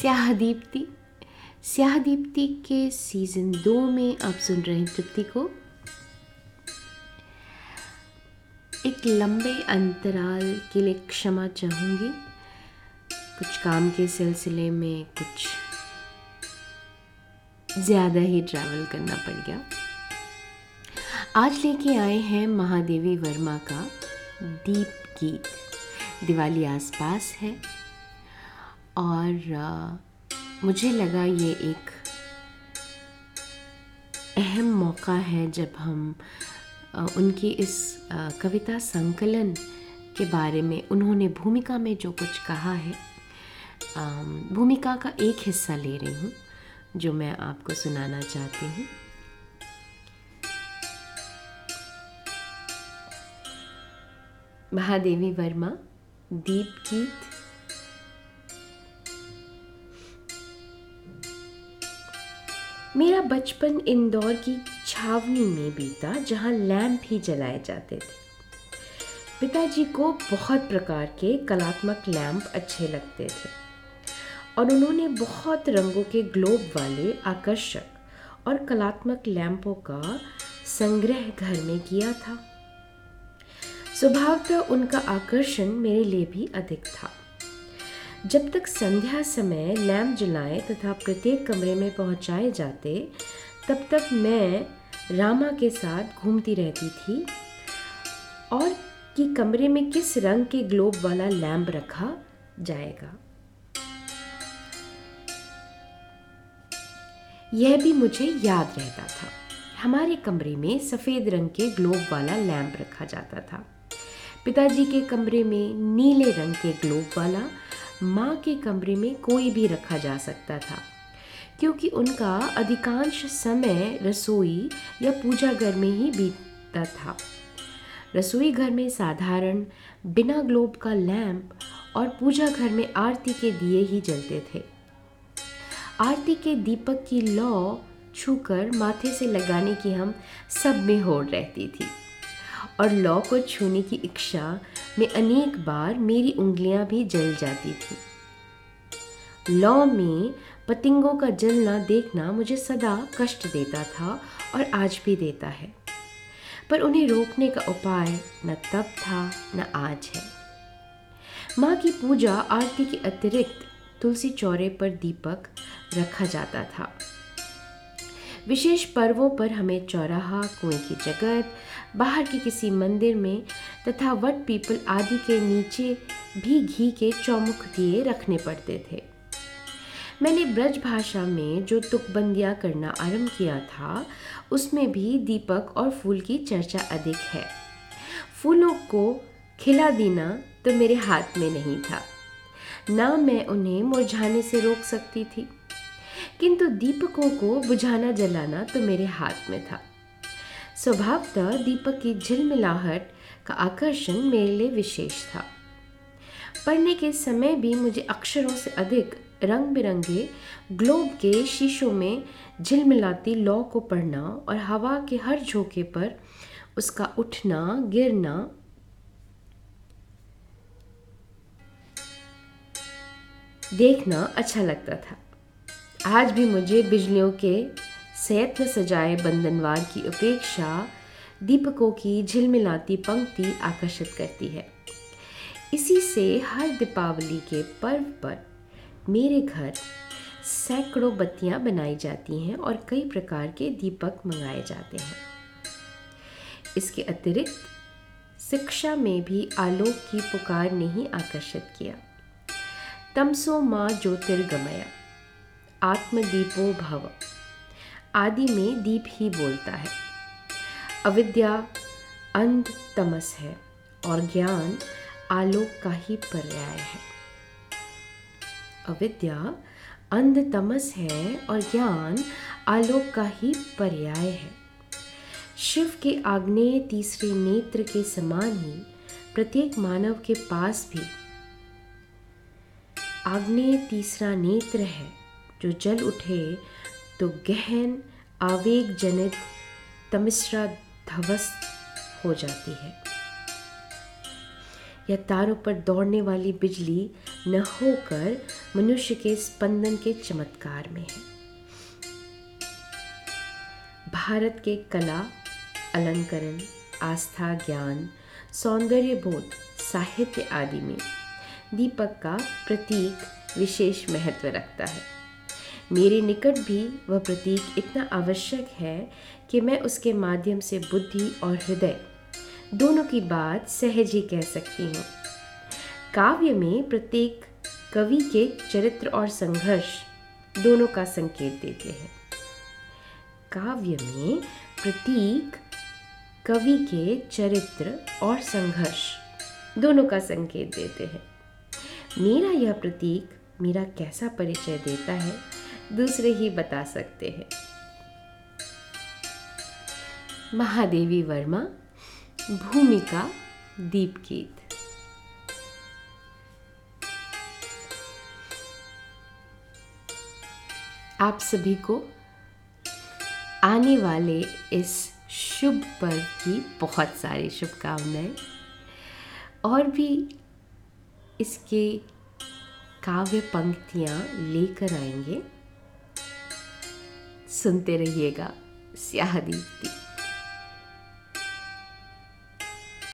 स्याह दीप्ति स्याह दीप्ति के सीज़न दो में आप सुन रहे हैं तृप्ति को। एक लंबे अंतराल के लिए क्षमा चाहूँगी। कुछ काम के सिलसिले में कुछ ज़्यादा ही ट्रैवल करना पड़ गया। आज लेके आए हैं महादेवी वर्मा का दीप गीत। दिवाली आसपास है। और मुझे लगा ये एक अहम मौका है जब हम उनकी इस कविता संकलन के बारे में, उन्होंने भूमिका में जो कुछ कहा है भूमिका का एक हिस्सा ले रही हूँ, जो मैं आपको सुनाना चाहती हूँ। महादेवी वर्मा दीप गीत मेरा बचपन इंदौर की छावनी में बीता, जहाँ लैंप ही जलाए जाते थे। पिताजी को बहुत प्रकार के कलात्मक लैंप अच्छे लगते थे, और उन्होंने बहुत रंगों के ग्लोब वाले आकर्षक और कलात्मक लैंपों का संग्रह घर में किया था। स्वभावतः उनका आकर्षण मेरे लिए भी अधिक था। जब तक संध्या समय लैम्प जलाए तथा प्रत्येक कमरे में पहुँचाए जाते, तब तक मैं रामा के साथ घूमती रहती थी। और कि कमरे में किस रंग के ग्लोब वाला लैम्प रखा जाएगा। यह भी मुझे याद रहता था। हमारे कमरे में सफ़ेद रंग के ग्लोब वाला लैम्प रखा जाता था। पिताजी के कमरे में नीले रंग के ग्लोब वाला माँ के कमरे में कोई भी रखा जा सकता था, क्योंकि उनका अधिकांश समय रसोई या पूजा घर में ही बीतता था। रसोई घर में साधारण बिना ग्लोब का लैंप और पूजा घर में आरती के दिए ही जलते थे। आरती के दीपक की लौ छूकर माथे से लगाने की हम सब में होड़ रहती थी, और लौ को छूने की इच्छा में अनेक बार मेरी उंगलियाँ भी जल जाती थी। लौ में पतिंगों का जलना देखना मुझे सदा कष्ट देता था और आज भी देता है। पर उन्हें रोकने का उपाय न तब था, न आज है। माँ की पूजा आरती के अतिरिक्त तुलसी चौरे पर दीपक रखा जाता था। विशेष पर्वों पर हमें चौराहा, कुएँ की जगत, बाहर के किसी मंदिर में तथा वट पीपल आदि के नीचे भी घी के चौमुख दिए रखने पड़ते थे। मैंने ब्रज भाषा में जो तुकबंदियाँ करना आरंभ किया था, उसमें भी दीपक और फूल की चर्चा अधिक है। फूलों को खिला देना तो मेरे हाथ में नहीं था। ना मैं उन्हें मुरझाने से रोक सकती थी। किंतु दीपकों को बुझाना जलाना तो मेरे हाथ में था। स्वभावतः दीपक की झिलमिलाहट का आकर्षण मेरे लिए विशेष था। पढ़ने के समय भी मुझे अक्षरों से अधिक रंग बिरंगे ग्लोब के शीशों में झिलमिलाती लौ को पढ़ना और हवा के हर झोंके पर उसका उठना, गिरना, देखना अच्छा लगता था। आज भी मुझे बिजलियों के सयत्न सजाए बंधनवार की अपेक्षा दीपकों की झिलमिलाती पंक्ति आकर्षित करती है। इसी से हर दीपावली के पर्व पर मेरे घर सैकड़ों बत्तियाँ बनाई जाती हैं और कई प्रकार के दीपक मंगाए जाते हैं। इसके अतिरिक्त शिक्षा में भी आलोक की पुकार ने ही आकर्षित किया। तमसो माँ ज्योतिर्गमया। आत्मदीपो भव आदि में दीप ही बोलता है। अविद्या अंध तमस है और ज्ञान आलोक का ही पर्याय है। अविद्या अंध तमस है और ज्ञान आलोक का ही पर्याय है। शिव के आग्नेय तीसरे नेत्र के समान ही प्रत्येक मानव के पास भी आग्नेय तीसरा नेत्र है। जो जल उठे तो गहन आवेग जनित तमिश्रा ध्वस्त हो जाती है। या तारों पर दौड़ने वाली बिजली न होकर मनुष्य के स्पंदन के चमत्कार में है। भारत के कला, अलंकरण, आस्था, ज्ञान, सौंदर्य बोध, साहित्य आदि में दीपक का प्रतीक विशेष महत्व रखता है। मेरे निकट भी वह प्रतीक इतना आवश्यक है कि मैं उसके माध्यम से बुद्धि और हृदय दोनों की बात सहज ही कह सकती हूँ। काव्य में प्रत्येक कवि के चरित्र और संघर्ष दोनों का संकेत देते हैं। काव्य में प्रतीक, कवि के चरित्र और संघर्ष दोनों का संकेत देते हैं। मेरा यह प्रतीक मेरा कैसा परिचय देता है? दूसरे ही बता सकते हैं। महादेवी वर्मा, भूमिका दीप गीत आप सभी को आने वाले इस शुभ पर्व की बहुत सारी शुभकामनाएँ और भी इसके काव्य पंक्तियाँ लेकर आएँगे। सुनते रहिएगा। स्याह दीप्ति।